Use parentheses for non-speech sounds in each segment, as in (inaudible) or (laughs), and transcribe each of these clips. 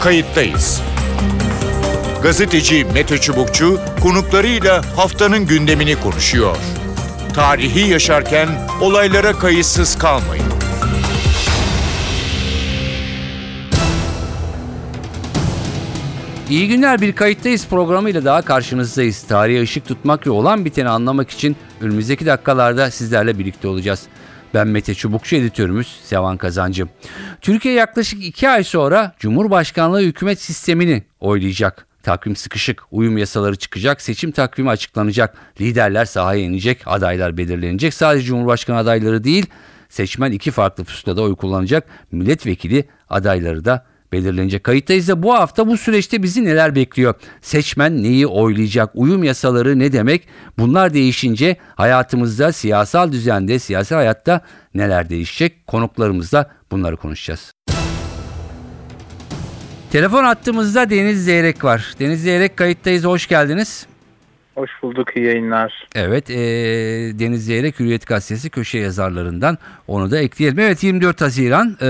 kayıttayız. Gazeteci Mete Çubukçu konuklarıyla haftanın gündemini konuşuyor. Tarihi yaşarken olaylara kayıtsız kalmayın. İyi günler bir kayıttayız programıyla daha karşınızdayız. Tarihe ışık tutmak ve olan biteni anlamak için önümüzdeki dakikalarda sizlerle birlikte olacağız. Ben Mete Çubukçu editörümüz Sevan Kazancı. Türkiye yaklaşık iki ay sonra Cumhurbaşkanlığı hükümet sistemini oylayacak. Takvim sıkışık, uyum yasaları çıkacak, seçim takvimi açıklanacak, liderler sahaya inecek, adaylar belirlenecek. Sadece Cumhurbaşkanı adayları değil, seçmen iki farklı pusulada oy kullanacak, milletvekili adayları da belirlenecek. Kayıttayız da bu hafta bu süreçte bizi neler bekliyor? Seçmen neyi oylayacak? Uyum yasaları ne demek? Bunlar değişince hayatımızda, siyasal düzende, siyasi hayatta neler değişecek? Konuklarımızla bunları konuşacağız. Telefon attığımızda Deniz Zeyrek var. Deniz Zeyrek kayıttayız. Hoş geldiniz. Hoş bulduk, iyi yayınlar. Evet, e, Deniz Zeyrek Hürriyet Gazetesi köşe yazarlarından onu da ekleyelim. Evet, 24 Haziran e,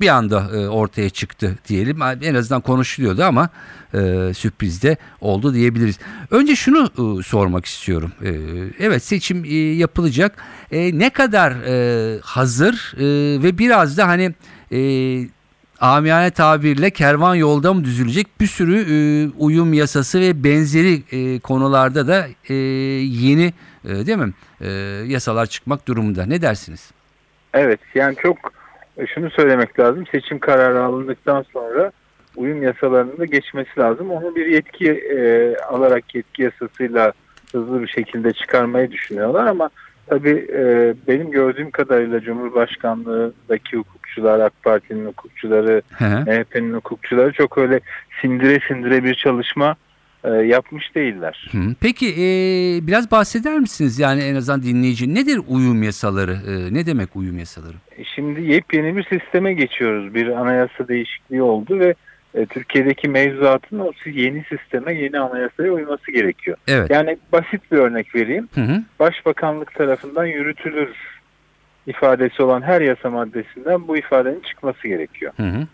bir anda e, ortaya çıktı diyelim. En azından konuşuluyordu ama e, sürpriz de oldu diyebiliriz. Önce şunu e, sormak istiyorum. E, evet, seçim e, yapılacak. E, ne kadar e, hazır e, ve biraz da hani... E, amiyane tabirle kervan yolda mı düzülecek bir sürü e, uyum yasası ve benzeri e, konularda da e, yeni e, değil mi e, yasalar çıkmak durumunda. Ne dersiniz? Evet yani çok şunu söylemek lazım seçim kararı alındıktan sonra uyum yasalarının da geçmesi lazım. Onu bir yetki e, alarak yetki yasasıyla hızlı bir şekilde çıkarmayı düşünüyorlar ama tabii e, benim gördüğüm kadarıyla Cumhurbaşkanlığındaki hukukçular, AK Parti'nin hukukçuları, MHP'nin hukukçuları çok öyle sindire sindire bir çalışma e, yapmış değiller. Hı. Peki e, biraz bahseder misiniz yani en azından dinleyici nedir uyum yasaları? E, ne demek uyum yasaları? Şimdi yepyeni bir sisteme geçiyoruz. Bir anayasa değişikliği oldu ve e, Türkiye'deki mevzuatın o yeni sisteme, yeni anayasaya uyması gerekiyor. Evet. Yani basit bir örnek vereyim. Hı hı. Başbakanlık tarafından yürütülür ifadesi olan her yasa maddesinden bu ifadenin çıkması gerekiyor. Hı hı.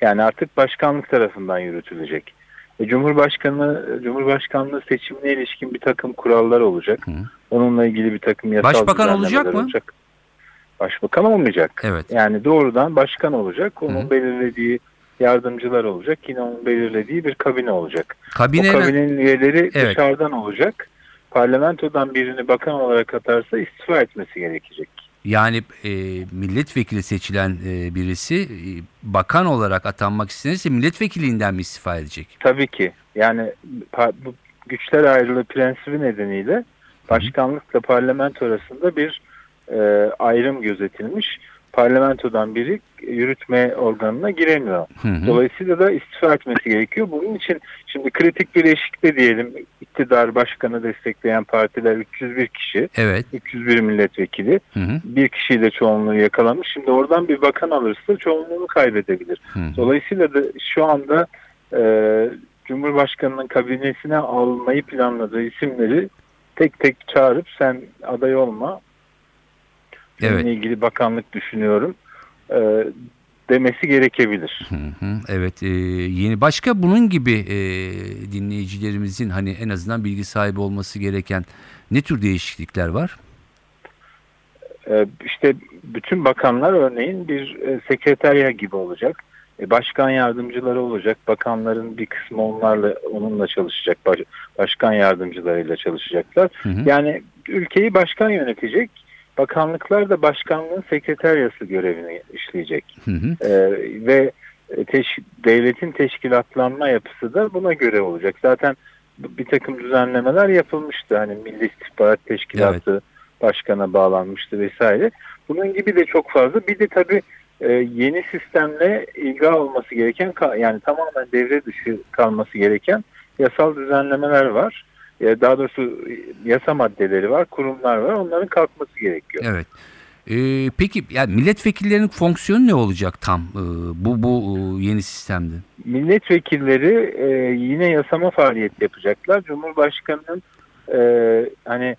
Yani artık başkanlık tarafından yürütülecek. E, Cumhurbaşkanı Cumhurbaşkanlığı seçimine ilişkin bir takım kurallar olacak. Hı. Onunla ilgili bir takım yasal Başbakan olacak mı? Olacak. Başbakan olmayacak. Evet. Yani doğrudan başkan olacak. Onun Hı. belirlediği yardımcılar olacak. Yine onun belirlediği bir kabine olacak. Kabine o kabinenin üyeleri Evet. dışarıdan olacak. Parlamentodan birini bakan olarak atarsa istifa etmesi gerekecek. yani e, milletvekili seçilen e, birisi e, bakan olarak atanmak istenirse milletvekiliğinden mi istifa edecek? Tabii ki. Yani bu güçler ayrılığı prensibi nedeniyle başkanlıkla parlamento arasında bir e, ayrım gözetilmiş. Parlamentodan biri yürütme organına giremiyor. Hı hı. Dolayısıyla da istifa etmesi gerekiyor. Bunun için şimdi kritik bir eşikte diyelim iktidar başkanı destekleyen partiler 301 kişi, Evet. 301 milletvekili Hı hı. bir kişiyle çoğunluğu yakalamış. Şimdi oradan bir bakan alırsa çoğunluğunu kaybedebilir. Hı hı. Dolayısıyla da şu anda e, Cumhurbaşkanı'nın kabinesine almayı planladığı isimleri tek tek çağırıp sen aday olma. Evet. İlgili bakanlık düşünüyorum. e, demesi gerekebilir. Hı hı, Evet e, yeni başka bunun gibi e, dinleyicilerimizin hani en azından bilgi sahibi olması gereken ne tür değişiklikler var? E, işte bütün bakanlar örneğin bir e, sekreterya gibi olacak. E, başkan yardımcıları olacak. Bakanların bir kısmı onlarla onunla çalışacak. Baş- başkan yardımcılarıyla çalışacaklar. Hı hı. Yani ülkeyi başkan yönetecek. Bakanlıklar da başkanlığın sekreteryası görevini işleyecek. Hı hı. Ee, ve teş- devletin teşkilatlanma yapısı da buna göre olacak. Zaten bir takım düzenlemeler yapılmıştı. Hani Milli İstihbarat Teşkilatı başkana bağlanmıştı vesaire. Bunun gibi de çok fazla. Bir de tabii e, yeni sistemle ilga olması gereken yani tamamen devre dışı kalması gereken yasal düzenlemeler var. Daha doğrusu yasa maddeleri var, kurumlar var. Onların kalkması gerekiyor. Evet. E, peki yani milletvekillerinin fonksiyonu ne olacak tam e, bu bu e, yeni sistemde? milletvekilleri e, yine yasama faaliyeti yapacaklar. Cumhurbaşkanının e, hani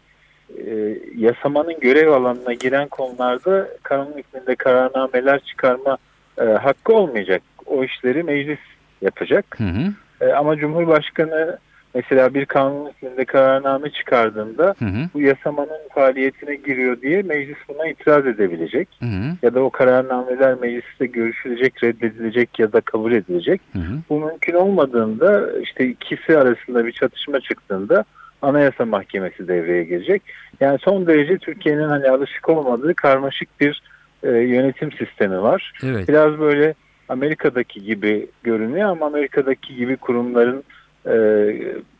e, yasamanın görev alanına giren konularda kanun hükmünde kararnameler çıkarma e, hakkı olmayacak. o işleri meclis yapacak. Hı hı. E, ama Cumhurbaşkanı mesela bir kanun hükmünde kararname çıkardığında Hı hı. bu yasamanın faaliyetine giriyor diye meclis buna itiraz edebilecek. Hı hı. Ya da o kararnameler mecliste görüşülecek, reddedilecek ya da kabul edilecek. Hı hı. Bu mümkün olmadığında işte ikisi arasında bir çatışma çıktığında Anayasa Mahkemesi devreye girecek. Yani son derece Türkiye'nin hani alışık olmadığı karmaşık bir e, yönetim sistemi var. Evet. Biraz böyle Amerika'daki gibi görünüyor ama Amerika'daki gibi kurumların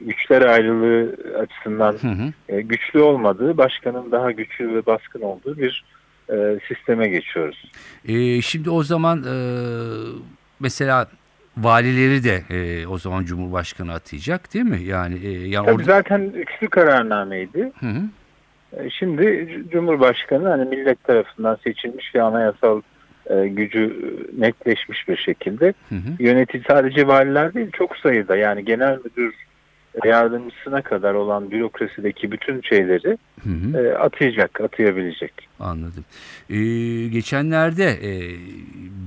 güçler ayrılığı açısından Hı hı. e, güçlü olmadığı, başkanın daha güçlü ve baskın olduğu bir e, sisteme geçiyoruz. Şimdi o zaman e, mesela valileri de e, o zaman Cumhurbaşkanı atayacak değil mi? Yani e, yani Tabii orada zaten üçlü kararnameydi. Hı hı. E, Şimdi Cumhurbaşkanı hani millet tarafından seçilmiş ve anayasal e, gücü netleşmiş bir şekilde Hı hı. yönetici sadece valiler değil çok sayıda yani genel müdür yardımcısına kadar olan bürokrasideki bütün şeyleri Hı hı. e, atayacak, atayabilecek. Anladım. Ee, geçenlerde e,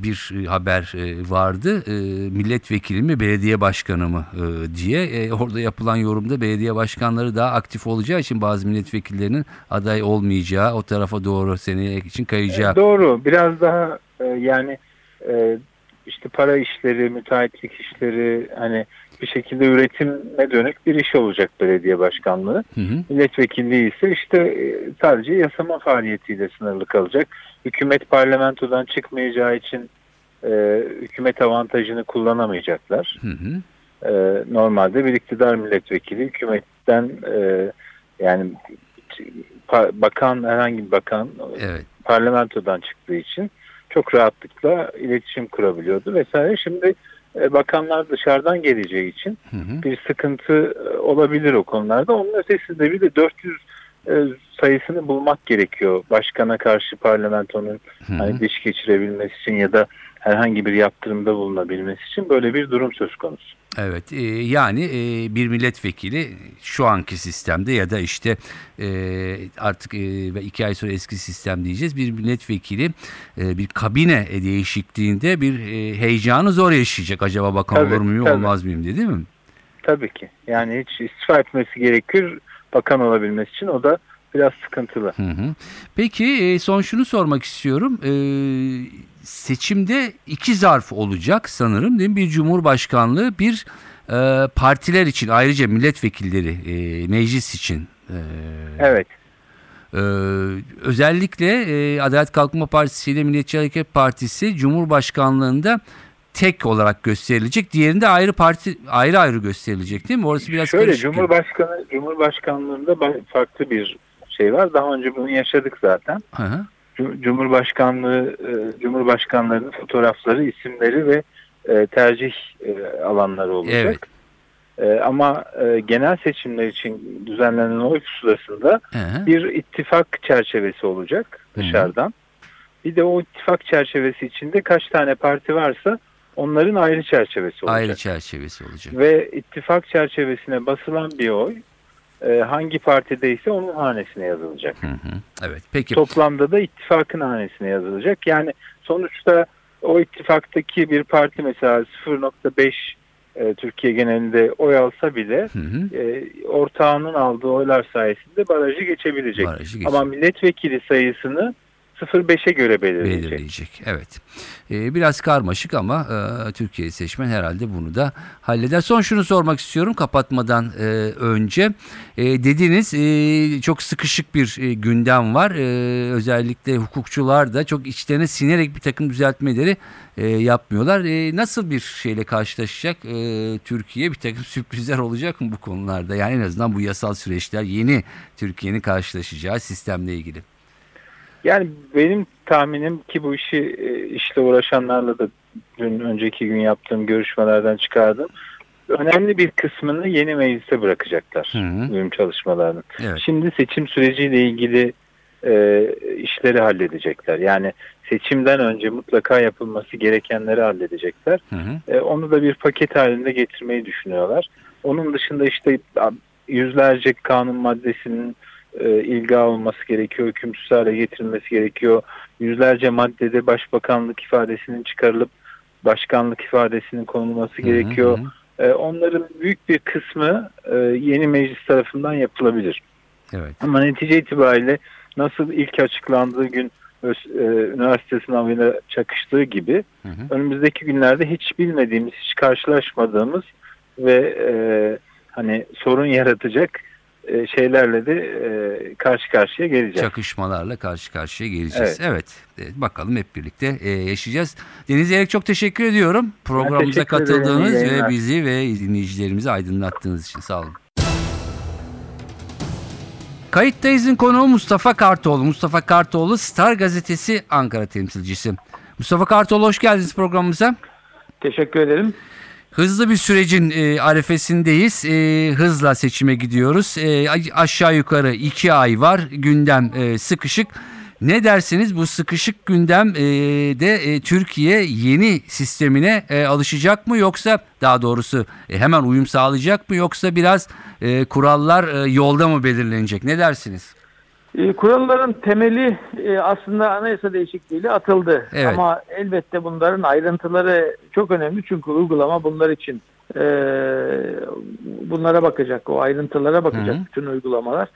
bir haber e, vardı. E, milletvekili mi belediye başkanı mı e, diye. E, orada yapılan yorumda belediye başkanları daha aktif olacağı için bazı milletvekillerinin aday olmayacağı o tarafa doğru seneye için kayacağı. E, Doğru. Biraz daha e, yani e, işte para işleri, müteahhitlik işleri hani bir şekilde üretime dönük bir iş olacak belediye başkanlığı. Hı hı. Milletvekilliği ise işte e, sadece yasama faaliyetiyle sınırlı kalacak. Hükümet parlamentodan çıkmayacağı için e, hükümet avantajını kullanamayacaklar. Hı hı. E, normalde bir iktidar milletvekili hükümetten e, yani pa- bakan herhangi bir bakan Evet. parlamentodan çıktığı için çok rahatlıkla iletişim kurabiliyordu vesaire. Şimdi e, bakanlar dışarıdan geleceği için Hı hı. bir sıkıntı e, olabilir o konularda. Onun ötesinde bir de 400 e, sayısını bulmak gerekiyor. Başkana karşı parlamentonun Hı hı. hani diş geçirebilmesi için ya da herhangi bir yaptırımda bulunabilmesi için böyle bir durum söz konusu. Evet e, yani e, bir milletvekili şu anki sistemde ya da işte e, artık e, ve iki ay sonra eski sistem diyeceğiz bir milletvekili e, bir kabine değişikliğinde bir e, heyecanı zor yaşayacak acaba bakan Tabii, olur muyum tabii. olmaz mıyım diye değil mi? Tabii ki. Yani hiç istifa etmesi gerekir bakan olabilmesi için o da biraz sıkıntılı. Hı hı. Peki e, son şunu sormak istiyorum. E, seçimde iki zarf olacak sanırım değil mi? Bir cumhurbaşkanlığı bir e, partiler için ayrıca milletvekilleri e, meclis için. E, Evet. Ee, özellikle e, Adalet Kalkınma Partisi ile Milliyetçi Hareket Partisi Cumhurbaşkanlığında tek olarak gösterilecek. Diğerinde ayrı parti ayrı ayrı gösterilecek değil mi? Orası biraz Şöyle. Cumhurbaşkanı Cumhurbaşkanlığında ba- farklı bir şey var. Daha önce bunu yaşadık zaten. Hı hı. Cum- Cumhurbaşkanlığı e, Cumhurbaşkanlarının fotoğrafları, isimleri ve e, tercih e, alanları olacak. Evet. Ama genel seçimler için düzenlenen oy pusulasında Hı hı. bir ittifak çerçevesi olacak Hı hı. dışarıdan. Bir de o ittifak çerçevesi içinde kaç tane parti varsa onların ayrı çerçevesi olacak. Ayrı çerçevesi olacak. Ve ittifak çerçevesine basılan bir oy e, hangi partideyse onun hanesine yazılacak. Hı hı. Evet. Peki. Toplamda da ittifakın hanesine yazılacak. Yani sonuçta o ittifaktaki bir parti mesela 0.5 e, Türkiye genelinde oy alsa bile Hı hı. e, ortağının aldığı oylar sayesinde barajı geçebilecek. Barajı geçecek. Ama milletvekili sayısını 0.5'e göre belirleyecek. belirleyecek. Evet. Ee, biraz karmaşık ama e, Türkiye seçmen herhalde bunu da halleder. Son şunu sormak istiyorum kapatmadan e, önce. E, dediniz e, çok sıkışık bir e, gündem var. E, özellikle hukukçular da çok içlerine sinerek bir takım düzeltmeleri e, yapmıyorlar. E, nasıl bir şeyle karşılaşacak e, Türkiye? Bir takım (laughs) sürprizler olacak mı bu konularda? Yani en azından bu yasal süreçler yeni Türkiye'nin karşılaşacağı sistemle ilgili. Yani benim tahminim ki bu işi e, işle uğraşanlarla da dün önceki gün yaptığım görüşmelerden çıkardım. Önemli bir kısmını yeni meclise bırakacaklar Hı hı. çalışmalarının. Evet. Şimdi seçim süreciyle ilgili e, işleri halledecekler. Yani seçimden önce mutlaka yapılması gerekenleri halledecekler. Hı hı. E, onu da bir paket halinde getirmeyi düşünüyorlar. Onun dışında işte yüzlerce kanun maddesinin e, ilga olması gerekiyor, hükümsüz hale getirilmesi gerekiyor. Yüzlerce maddede başbakanlık ifadesinin çıkarılıp başkanlık ifadesinin konulması Hı hı, gerekiyor. E, onların büyük bir kısmı e, yeni meclis tarafından yapılabilir. Evet. Ama netice itibariyle nasıl ilk açıklandığı gün e, üniversite sınavıyla çakıştığı gibi Hı hı. önümüzdeki günlerde hiç bilmediğimiz, hiç karşılaşmadığımız ve e, hani sorun yaratacak e, şeylerle de e, karşı karşıya geleceğiz. Çakışmalarla karşı karşıya geleceğiz. Evet. Evet. bakalım hep birlikte e, yaşayacağız. Deniz Yerek çok teşekkür ediyorum. Programımıza teşekkür katıldığınız ve bizi ve dinleyicilerimizi aydınlattığınız için sağ olun. Kayıttayız'ın konuğu Mustafa Kartoğlu. Mustafa Kartoğlu Star Gazetesi Ankara temsilcisi. Mustafa Kartoğlu hoş geldiniz programımıza. Teşekkür ederim. Hızlı bir sürecin e, arefesindeyiz. E, hızla seçime gidiyoruz. E, aşağı yukarı iki ay var. Gündem e, sıkışık. Ne dersiniz bu sıkışık gündem e, de e, Türkiye yeni sistemine e, alışacak mı yoksa daha doğrusu e, hemen uyum sağlayacak mı yoksa biraz e, kurallar e, yolda mı belirlenecek? Ne dersiniz? Ee, kuralların temeli e, aslında anayasa değişikliğiyle atıldı. Evet. Ama elbette bunların ayrıntıları çok önemli çünkü uygulama bunlar için e, bunlara bakacak, o ayrıntılara bakacak Hı hı. bütün uygulamalar.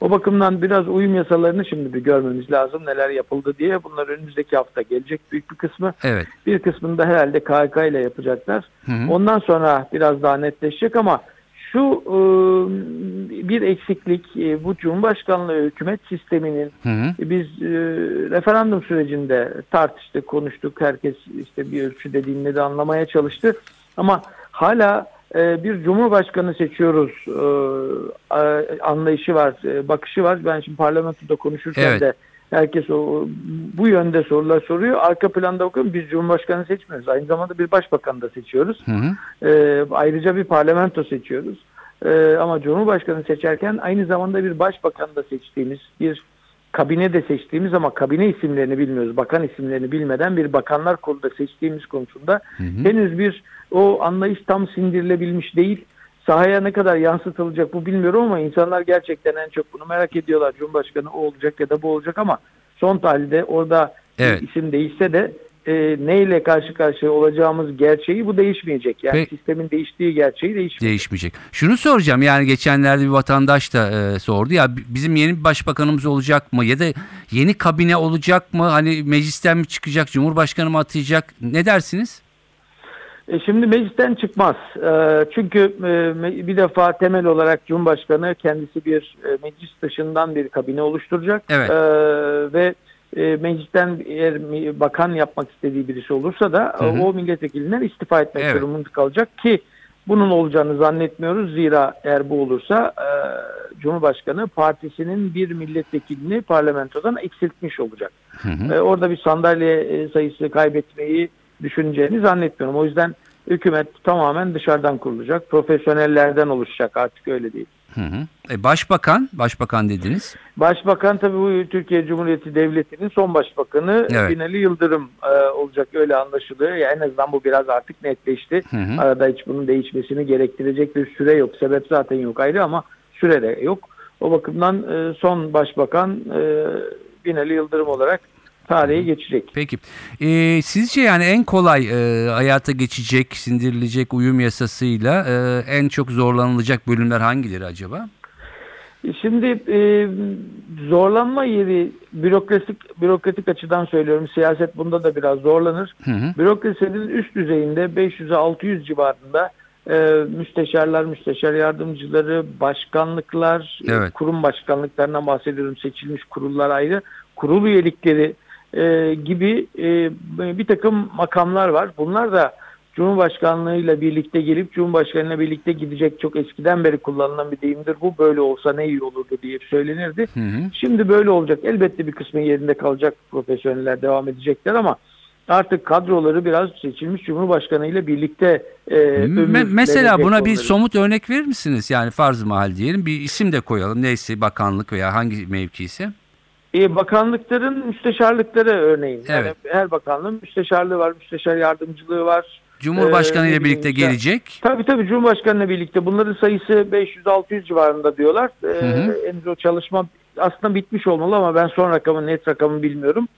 O bakımdan biraz uyum yasalarını şimdi bir görmemiz lazım neler yapıldı diye. Bunlar önümüzdeki hafta gelecek büyük bir kısmı. Evet. Bir kısmını da herhalde KHK ile yapacaklar. Hı hı. Ondan sonra biraz daha netleşecek ama şu e, bir eksiklik e, bu Cumhurbaşkanlığı hükümet sisteminin Hı hı. biz e, referandum sürecinde tartıştık, konuştuk. Herkes işte bir ölçüde dinledi, anlamaya çalıştı. Ama hala bir cumhurbaşkanı seçiyoruz anlayışı var, bakışı var. Ben şimdi parlamentoda konuşurken Evet. de herkes o bu yönde sorular soruyor. Arka planda bakın biz cumhurbaşkanı seçmiyoruz. Aynı zamanda bir başbakanı da seçiyoruz. Hı hı. E, ayrıca bir parlamento seçiyoruz. E, ama Cumhurbaşkanı seçerken aynı zamanda bir başbakan da seçtiğimiz, bir kabine de seçtiğimiz ama kabine isimlerini bilmiyoruz. Bakan isimlerini bilmeden bir bakanlar kurulu da seçtiğimiz konusunda Hı hı. henüz bir o anlayış tam sindirilebilmiş değil. Sahaya ne kadar yansıtılacak bu bilmiyorum ama insanlar gerçekten en çok bunu merak ediyorlar. Cumhurbaşkanı o olacak ya da bu olacak ama son tahlilde orada Evet. isim değişse de e, neyle karşı karşıya olacağımız gerçeği bu değişmeyecek. Yani Peki. sistemin değiştiği gerçeği değişmeyecek. değişmeyecek. Şunu soracağım yani geçenlerde bir vatandaş da e, sordu ya bi- bizim yeni bir başbakanımız olacak mı ya da yeni kabine olacak mı hani meclisten mi çıkacak cumhurbaşkanı mı atayacak ne dersiniz? E, şimdi meclisten çıkmaz. E, çünkü e, bir defa temel olarak Cumhurbaşkanı kendisi bir e, meclis dışından bir kabine oluşturacak. Evet. E, ve e, meclisten eğer bakan yapmak istediği birisi olursa da Hı hı. o milletvekilinden istifa etmek Evet. durumunda kalacak ki bunun olacağını zannetmiyoruz. Zira eğer bu olursa e, Cumhurbaşkanı partisinin bir milletvekilini parlamentodan eksiltmiş olacak. Hı hı. E, orada bir sandalye e, sayısı kaybetmeyi düşüneceğini zannetmiyorum. O yüzden hükümet tamamen dışarıdan kurulacak. Profesyonellerden oluşacak artık öyle değil. Hı hı. E, başbakan, başbakan dediniz. Başbakan tabii bu Türkiye Cumhuriyeti Devleti'nin son başbakanı Evet. Binali Yıldırım e, olacak öyle anlaşılıyor. Yani en azından bu biraz artık netleşti. Hı hı. Arada hiç bunun değişmesini gerektirecek bir süre yok. Sebep zaten yok ayrı ama süre de yok. O bakımdan e, son başbakan e, Binali Yıldırım olarak tarihe geçecek. Peki. E, sizce yani en kolay e, hayata geçecek, sindirilecek uyum yasasıyla e, en çok zorlanılacak bölümler hangileri acaba? Şimdi e, zorlanma yeri bürokratik bürokratik açıdan söylüyorum. Siyaset bunda da biraz zorlanır. Hı hı. Bürokrasinin üst düzeyinde 500-600 civarında e, müsteşarlar, müsteşar yardımcıları, başkanlıklar, e, Evet. kurum başkanlıklarından bahsediyorum. Seçilmiş kurullar ayrı. Kurul üyelikleri e, gibi e, bir takım makamlar var. Bunlar da Cumhurbaşkanlığıyla birlikte gelip Cumhurbaşkanıyla birlikte gidecek çok eskiden beri kullanılan bir deyimdir. Bu böyle olsa ne iyi olurdu diye söylenirdi. Hı hı. Şimdi böyle olacak. Elbette bir kısmı yerinde kalacak. Profesyoneller devam edecekler ama artık kadroları biraz seçilmiş Cumhurbaşkanı ile birlikte e, Me- mesela buna bir onların. somut örnek verir misiniz? Yani farz mahal diyelim bir isim de koyalım. Neyse bakanlık veya hangi mevki ise. E, bakanlıkların müsteşarlıkları örneğin. Yani Evet. her bakanlığın müsteşarlığı var, müsteşar yardımcılığı var. Cumhurbaşkanı Ee, ile ne birlikte gelecek. Tabii tabii Cumhurbaşkanı'yla birlikte bunların sayısı 500-600 civarında diyorlar. Ee, hı. henüz o çalışma aslında bitmiş olmalı ama ben son rakamı net rakamı bilmiyorum.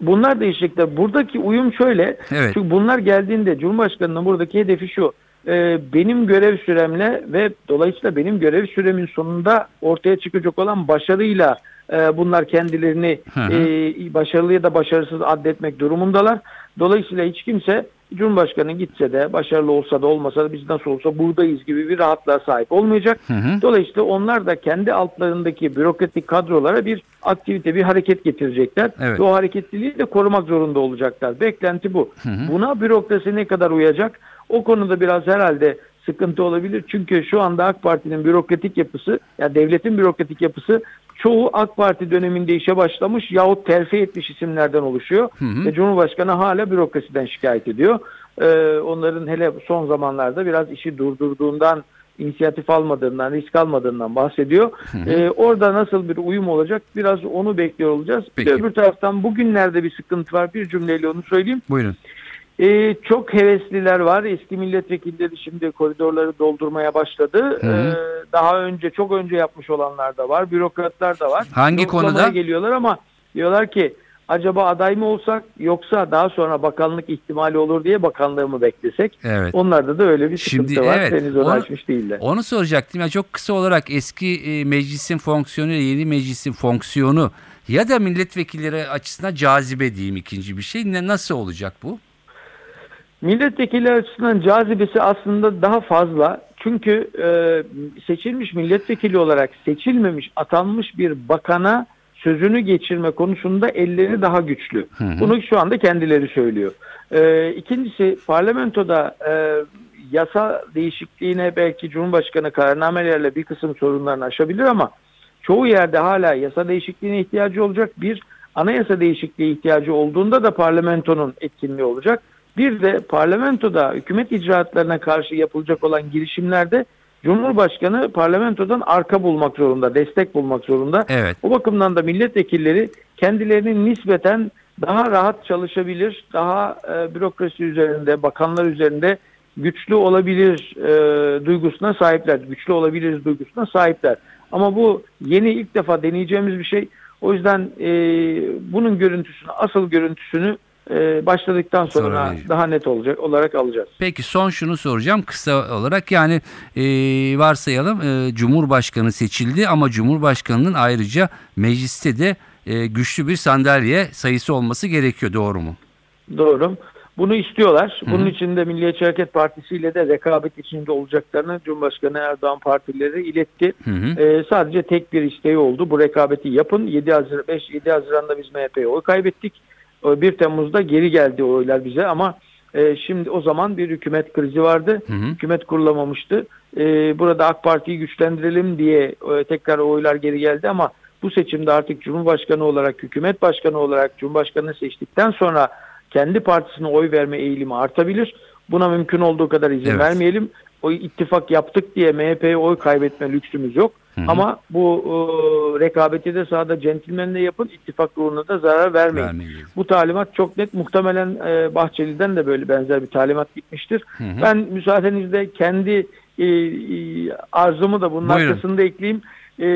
bunlar değişecekler. Buradaki uyum şöyle. Evet. Çünkü bunlar geldiğinde Cumhurbaşkanı'nın buradaki hedefi şu. E, benim görev süremle ve dolayısıyla benim görev süremin sonunda ortaya çıkacak olan başarıyla e, bunlar kendilerini Hı hı. e, başarılı ya da başarısız addetmek durumundalar. Dolayısıyla hiç kimse Cumhurbaşkanı gitse de başarılı olsa da olmasa da biz nasıl olsa buradayız gibi bir rahatlığa sahip olmayacak. Hı hı. Dolayısıyla onlar da kendi altlarındaki bürokratik kadrolara bir aktivite, bir hareket getirecekler. Evet. Ve o hareketliliği de korumak zorunda olacaklar. Beklenti bu. Buna bürokrasi ne kadar uyacak? O konuda biraz herhalde sıkıntı olabilir. Çünkü şu anda AK Parti'nin bürokratik yapısı, yani devletin bürokratik yapısı çoğu AK Parti döneminde işe başlamış yahut terfi etmiş isimlerden oluşuyor. hı. Ve Cumhurbaşkanı hala bürokrasiden şikayet ediyor. Ee, onların hele son zamanlarda biraz işi durdurduğundan, inisiyatif almadığından, risk almadığından bahsediyor. Ee, orada nasıl bir uyum olacak biraz onu bekliyor olacağız. Bir Peki. öbür taraftan bugünlerde bir sıkıntı var. Bir cümleyle onu söyleyeyim. Buyurun. Ee, çok hevesliler var. Eski milletvekilleri şimdi koridorları doldurmaya başladı. Hı hı. Ee, daha önce çok önce yapmış olanlar da var. Bürokratlar da var. Hangi Yoklamaya konuda? geliyorlar ama diyorlar ki acaba aday mı olsak yoksa daha sonra bakanlık ihtimali olur diye bakanlığı mı beklesek? Evet. Onlarda da öyle bir sıkıntı Şimdi, var. evet, Henüz onu onu- açmış değiller. Onu soracaktım. Ya çok kısa olarak eski e, meclisin fonksiyonu ile yeni meclisin fonksiyonu ya da milletvekilleri açısından cazibe diyeyim ikinci bir şey. Ne, nasıl olacak bu? Milletvekili açısından cazibesi aslında daha fazla. Çünkü e, seçilmiş milletvekili olarak seçilmemiş, atanmış bir bakana sözünü geçirme konusunda elleri daha güçlü. Hı hı. Bunu şu anda kendileri söylüyor. E, ikincisi parlamentoda e, yasa değişikliğine belki Cumhurbaşkanı kararnamelerle bir kısım sorunlarını aşabilir ama çoğu yerde hala yasa değişikliğine ihtiyacı olacak. Bir anayasa değişikliği ihtiyacı olduğunda da parlamentonun etkinliği olacak. Bir de parlamentoda hükümet icraatlarına karşı yapılacak olan girişimlerde Cumhurbaşkanı parlamentodan arka bulmak zorunda, destek bulmak zorunda. Evet. O bakımdan da milletvekilleri kendilerinin nispeten daha rahat çalışabilir, daha e, bürokrasi üzerinde, bakanlar üzerinde güçlü olabilir e, duygusuna sahipler. Güçlü olabiliriz duygusuna sahipler. Ama bu yeni ilk defa deneyeceğimiz bir şey. O yüzden e, bunun görüntüsünü, asıl görüntüsünü e, başladıktan sonra, Sonra vereceğim. daha net olacak olarak alacağız. Peki son şunu soracağım kısa olarak yani e, varsayalım e, Cumhurbaşkanı seçildi ama Cumhurbaşkanının ayrıca mecliste de e, güçlü bir sandalye sayısı olması gerekiyor doğru mu? Doğru. Bunu istiyorlar. Bunun için de Milliyetçi Hareket Partisi ile de rekabet içinde olacaklarını Cumhurbaşkanı Erdoğan partileri iletti. Hı hı. Ee, sadece tek bir isteği oldu. Bu rekabeti yapın. 7 Haziran 5 7 Haziran'da biz MHP'ye oy kaybettik. Ee, 1 Temmuz'da geri geldi o oylar bize ama e, şimdi o zaman bir hükümet krizi vardı. Hı hı. Hükümet kurulamamıştı. Ee, burada AK Parti'yi güçlendirelim diye e, tekrar oylar geri geldi ama bu seçimde artık Cumhurbaşkanı olarak, hükümet başkanı olarak Cumhurbaşkanını seçtikten sonra kendi partisine oy verme eğilimi artabilir. Buna mümkün olduğu kadar izin Evet. vermeyelim. O ittifak yaptık diye MHP'ye oy kaybetme lüksümüz yok. Hı hı. Ama bu e, rekabeti de sahada centilmenle yapın, ittifak ruhuna da zarar vermeyin. Vermeliyiz. Bu talimat çok net. Muhtemelen e, Bahçeli'den de böyle benzer bir talimat gitmiştir. Hı hı. Ben müsaadenizle kendi e, e, arzumu da bunun Buyurun. arkasında ekleyeyim. E,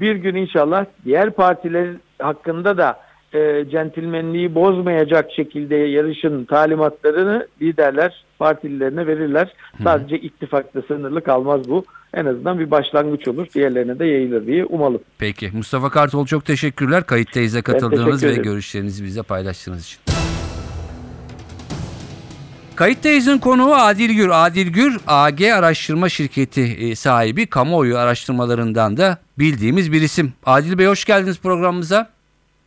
bir gün inşallah diğer partiler hakkında da e, centilmenliği bozmayacak şekilde yarışın talimatlarını liderler partililerine verirler. Sadece ittifakta sınırlı kalmaz bu. En azından bir başlangıç olur. Diğerlerine de yayılır diye umalım. Peki Mustafa Kartal çok teşekkürler kayıttayıza katıldığınız ve görüşlerinizi bize paylaştığınız için. Kayıttayız'ın konuğu Adil Gür. Adil Gür AG Araştırma Şirketi e, sahibi kamuoyu araştırmalarından da bildiğimiz bir isim. Adil Bey hoş geldiniz programımıza.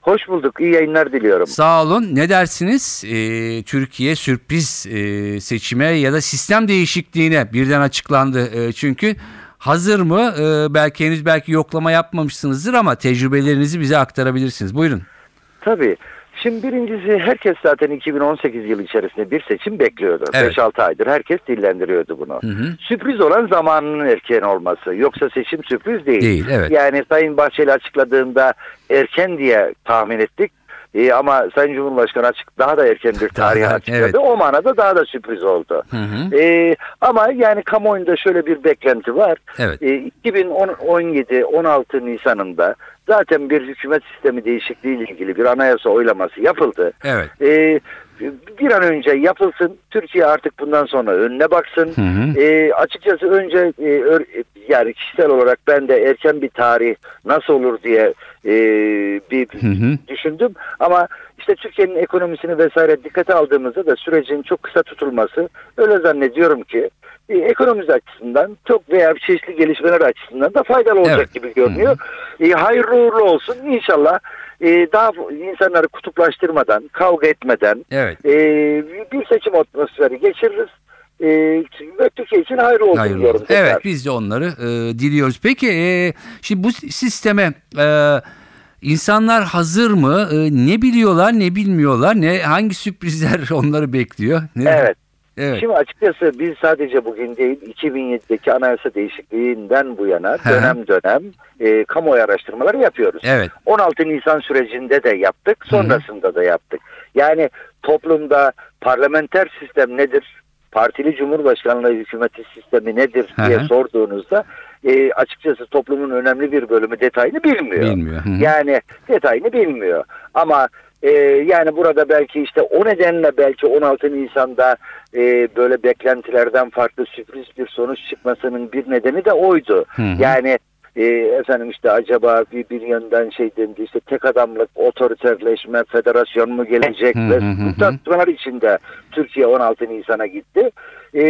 Hoş bulduk. İyi yayınlar diliyorum. Sağ olun. Ne dersiniz? Ee, Türkiye sürpriz e, seçime ya da sistem değişikliğine birden açıklandı. E, çünkü hazır mı? E, belki henüz belki yoklama yapmamışsınızdır ama tecrübelerinizi bize aktarabilirsiniz. Buyurun. Tabii. Şimdi birincisi herkes zaten 2018 yılı içerisinde bir seçim bekliyordu. Evet. 5-6 aydır herkes dillendiriyordu bunu. Hı hı. Sürpriz olan zamanının erken olması. Yoksa seçim sürpriz değil. Değil, evet. Yani Sayın Bahçeli açıkladığında erken diye tahmin ettik. E, ama Sayın Cumhurbaşkanı açık daha da erken bir tarih açıkladı. evet. O manada daha da sürpriz oldu. Hı hı. E, ama yani kamuoyunda şöyle bir beklenti var. Evet. E, 2017-16 Nisan'ında zaten bir hükümet sistemi değişikliği ile ilgili bir anayasa oylaması yapıldı. Evet. E, bir an önce yapılsın. Türkiye artık bundan sonra önüne baksın. Hı hı. E, açıkçası önce e, ör- yani kişisel olarak ben de erken bir tarih nasıl olur diye e, bir Hı hı. düşündüm. Ama işte Türkiye'nin ekonomisini vesaire dikkate aldığımızda da sürecin çok kısa tutulması öyle zannediyorum ki e, ekonomimiz açısından çok veya çeşitli gelişmeler açısından da faydalı olacak Evet. gibi görünüyor. E, hayırlı uğurlu olsun. İnşallah e, daha insanları kutuplaştırmadan, kavga etmeden Evet. e, bir seçim atmosferi geçiririz. E, ve Türkiye için hayırlı olsun Hayırlı diyorum. tekrar. Evet biz de onları e, diliyoruz. Peki e, şimdi bu sisteme e, insanlar hazır mı? E, ne biliyorlar ne bilmiyorlar? Ne hangi sürprizler (laughs) onları bekliyor? Ne- Evet. Evet. Şimdi açıkçası biz sadece bugün değil 2007'deki anayasa değişikliğinden bu yana Hı. dönem dönem e, kamuoyu araştırmaları yapıyoruz. Evet. 16 Nisan sürecinde de yaptık, sonrasında da yaptık. Yani toplumda parlamenter sistem nedir? Partili cumhurbaşkanlığı hükümeti sistemi nedir diye Hı hı. sorduğunuzda e, açıkçası toplumun önemli bir bölümü detayını bilmiyor. Bilmiyor. Hı hı. Yani detayını bilmiyor. Ama e, yani burada belki işte o nedenle belki 16 Nisan'da e, böyle beklentilerden farklı sürpriz bir sonuç çıkmasının bir nedeni de oydu. Hı hı. Yani e, efendim işte acaba bir, bir yönden şey dendi işte tek adamlık, otoriterleşme, federasyon mu gelecek Hı hı ve hı hı. bu tartışmalar içinde Türkiye 16 Nisan'a gitti. E,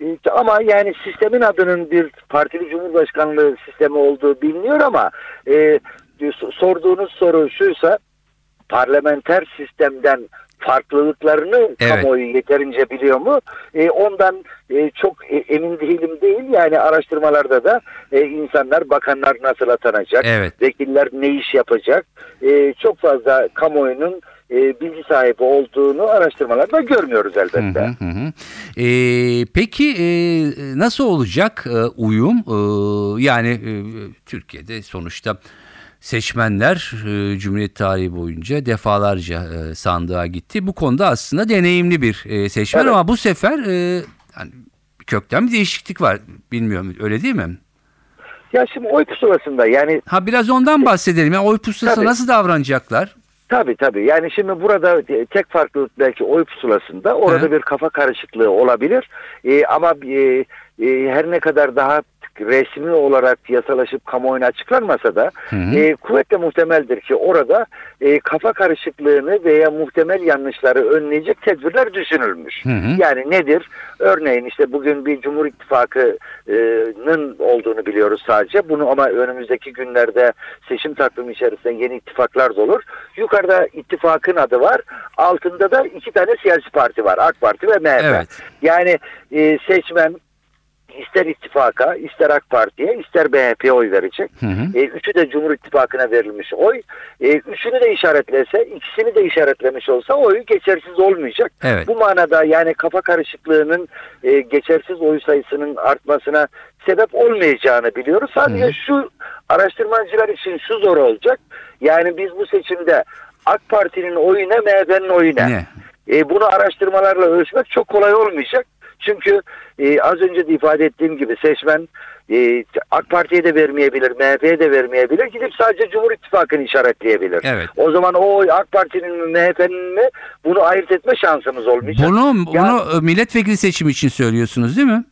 e, ama yani sistemin adının bir partili cumhurbaşkanlığı sistemi olduğu biliniyor ama e, sorduğunuz soru şuysa parlamenter sistemden farklılıklarını Evet. kamuoyu yeterince biliyor mu? E, ondan e, çok e, emin değilim değil. Yani araştırmalarda da e, insanlar, bakanlar nasıl atanacak, Evet. vekiller ne iş yapacak, e, çok fazla kamuoyunun e, bilgi sahibi olduğunu araştırmalarda görmüyoruz elbette. Hı hı hı. Ee, peki e, nasıl olacak e, uyum? E, yani e, Türkiye'de sonuçta seçmenler e, Cumhuriyet tarihi boyunca defalarca e, sandığa gitti. Bu konuda aslında deneyimli bir e, seçmen Evet. ama bu sefer e, yani kökten bir değişiklik var. Bilmiyorum öyle değil mi? Ya şimdi oy pusulasında yani Ha biraz ondan bahsedelim. Yani oy pusulası Tabii. nasıl davranacaklar? Tabii tabii. Yani şimdi burada e, tek farklılık belki oy pusulasında orada Hı. bir kafa karışıklığı olabilir. E, ama e, e, her ne kadar daha resmi olarak yasalaşıp kamuoyuna açıklanmasa da Hı hı. e, kuvvetle muhtemeldir ki orada e, kafa karışıklığını veya muhtemel yanlışları önleyecek tedbirler düşünülmüş. Hı hı. Yani nedir? Örneğin işte bugün bir Cumhur İttifakı'nın olduğunu biliyoruz sadece. Bunu ama önümüzdeki günlerde seçim takvimi içerisinde yeni ittifaklar da olur. Yukarıda ittifakın adı var. Altında da iki tane siyasi parti var. AK Parti ve MHP. Evet. Yani e, seçmen ister ittifaka, ister AK Parti'ye, ister MHP'ye oy verecek. Hı hı. E, üçü de Cumhur İttifakı'na verilmiş oy. E, üçünü de işaretlese, ikisini de işaretlemiş olsa oyu geçersiz olmayacak. Evet. Bu manada yani kafa karışıklığının e, geçersiz oy sayısının artmasına sebep olmayacağını biliyoruz. Sadece Hı hı. şu araştırmacılar için şu zor olacak. Yani biz bu seçimde AK Parti'nin oyu ne, MHP'nin oyu ne? Ne? E, bunu araştırmalarla ölçmek çok kolay olmayacak. Çünkü e, az önce de ifade ettiğim gibi seçmen e, AK Parti'ye de vermeyebilir, MHP'ye de vermeyebilir. Gidip sadece Cumhur İttifakı'nı işaretleyebilir. Evet. O zaman o AK Parti'nin mi MHP'nin mi bunu ayırt etme şansımız olmayacak. Bunu, bunu e, milletvekili seçimi için söylüyorsunuz değil mi?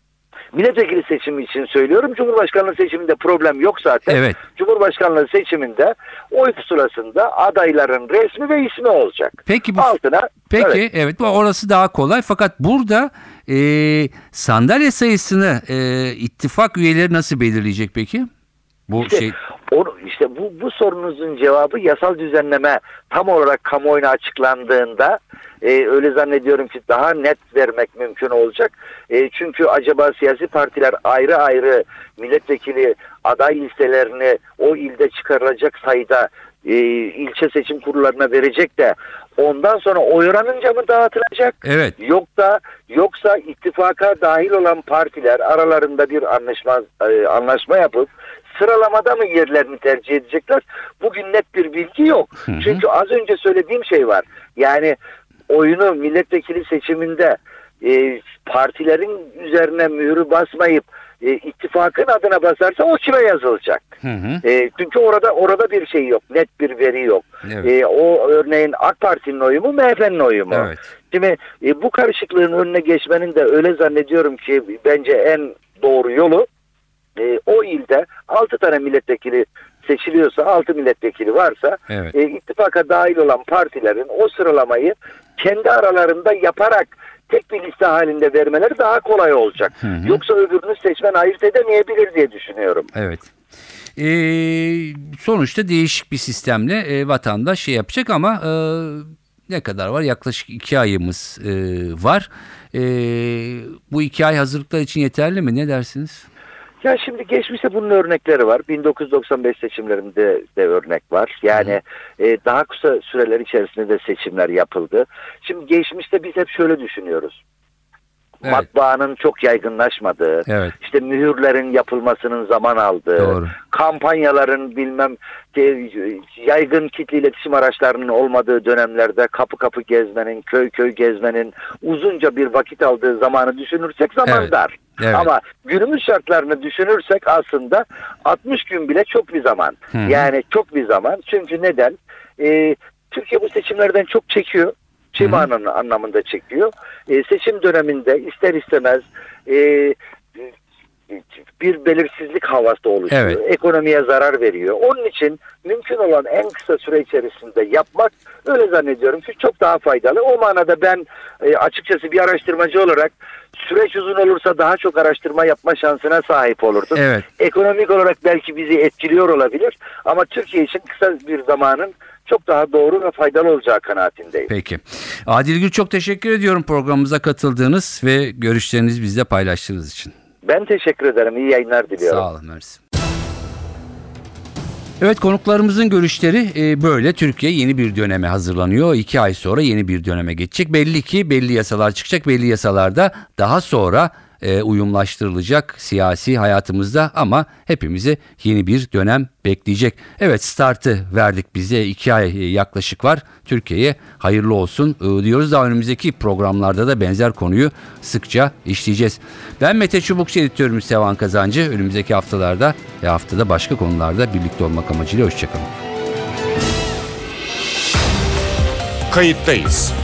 Milletvekili seçimi için söylüyorum. Cumhurbaşkanlığı seçiminde problem yok zaten. Evet. Cumhurbaşkanlığı seçiminde oy pusulasında adayların resmi ve ismi olacak. Peki bu Altına Peki evet. evet, bu orası daha kolay fakat burada e, sandalye sayısını e, ittifak üyeleri nasıl belirleyecek peki? Bu İşte, şey onu, işte bu, bu sorunuzun cevabı yasal düzenleme tam olarak kamuoyuna açıklandığında e, öyle zannediyorum ki daha net vermek mümkün olacak. E, çünkü acaba siyasi partiler ayrı ayrı milletvekili aday listelerini o ilde çıkarılacak sayıda e, ilçe seçim kurullarına verecek de ondan sonra oy oranınca mı dağıtılacak? evet Yoksa yoksa ittifaka dahil olan partiler aralarında bir anlaşma e, anlaşma yapıp sıralamada mı yerlerini tercih edecekler? Bugün net bir bilgi yok. Çünkü az önce söylediğim şey var. Yani oyunu milletvekili seçiminde e, partilerin üzerine mührü basmayıp e, ittifakın adına basarsa o kime yazılacak? Hı hı. E, çünkü orada orada bir şey yok. Net bir veri yok. Evet. E, o örneğin AK Parti'nin oyu mu MHP'nin oyu mu? Evet. Şimdi e, bu karışıklığın önüne geçmenin de öyle zannediyorum ki bence en doğru yolu e, o ilde 6 tane milletvekili seçiliyorsa 6 milletvekili varsa Evet. e, ittifaka dahil olan partilerin o sıralamayı kendi aralarında yaparak tek bir liste halinde vermeleri daha kolay olacak. hı. Yoksa öbürünü seçmen ayırt edemeyebilir diye düşünüyorum. Evet. Ee, sonuçta değişik bir sistemle e, vatandaş şey yapacak ama e, ne kadar var? Yaklaşık iki ayımız e, var. E, bu iki ay hazırlıklar için yeterli mi? Ne dersiniz? Ya şimdi geçmişte bunun örnekleri var. 1995 seçimlerinde de örnek var. Yani e, daha kısa süreler içerisinde de seçimler yapıldı. Şimdi geçmişte biz hep şöyle düşünüyoruz. Evet. Matbaanın çok yaygınlaşmadığı, Evet. işte mühürlerin yapılmasının zaman aldığı, Doğru. kampanyaların bilmem yaygın kitle iletişim araçlarının olmadığı dönemlerde kapı kapı gezmenin, köy köy gezmenin uzunca bir vakit aldığı zamanı düşünürsek zaman Evet. dar. Evet. Ama günümüz şartlarını düşünürsek aslında 60 gün bile çok bir zaman. Hı hı. Yani çok bir zaman. Çünkü neden? Ee, Türkiye bu seçimlerden çok çekiyor. Çimanın anlamında çekiyor. Ee, seçim döneminde ister istemez e, bir belirsizlik havası oluşuyor. Evet. Ekonomiye zarar veriyor. Onun için mümkün olan en kısa süre içerisinde yapmak öyle zannediyorum ki çok daha faydalı. O manada ben e, açıkçası bir araştırmacı olarak süreç uzun olursa daha çok araştırma yapma şansına sahip olurdum. Evet. Ekonomik olarak belki bizi etkiliyor olabilir ama Türkiye için kısa bir zamanın çok daha doğru ve faydalı olacağı kanaatindeyim. Peki. Adil Gül çok teşekkür ediyorum programımıza katıldığınız ve görüşlerinizi bizle paylaştığınız için. Ben teşekkür ederim. İyi yayınlar diliyorum. Sağ olun Mersi. Evet konuklarımızın görüşleri e, böyle. Türkiye yeni bir döneme hazırlanıyor. İki ay sonra yeni bir döneme geçecek. Belli ki belli yasalar çıkacak. Belli yasalarda daha sonra e, uyumlaştırılacak siyasi hayatımızda ama hepimize yeni bir dönem bekleyecek. Evet startı verdik bize iki ay e, yaklaşık var. Türkiye'ye hayırlı olsun e, diyoruz. Daha önümüzdeki programlarda da benzer konuyu sıkça işleyeceğiz. Ben Mete Çubukçu editörümüz Sevan Kazancı. Önümüzdeki haftalarda ve haftada başka konularda birlikte olmak amacıyla hoşçakalın. Kayıttayız.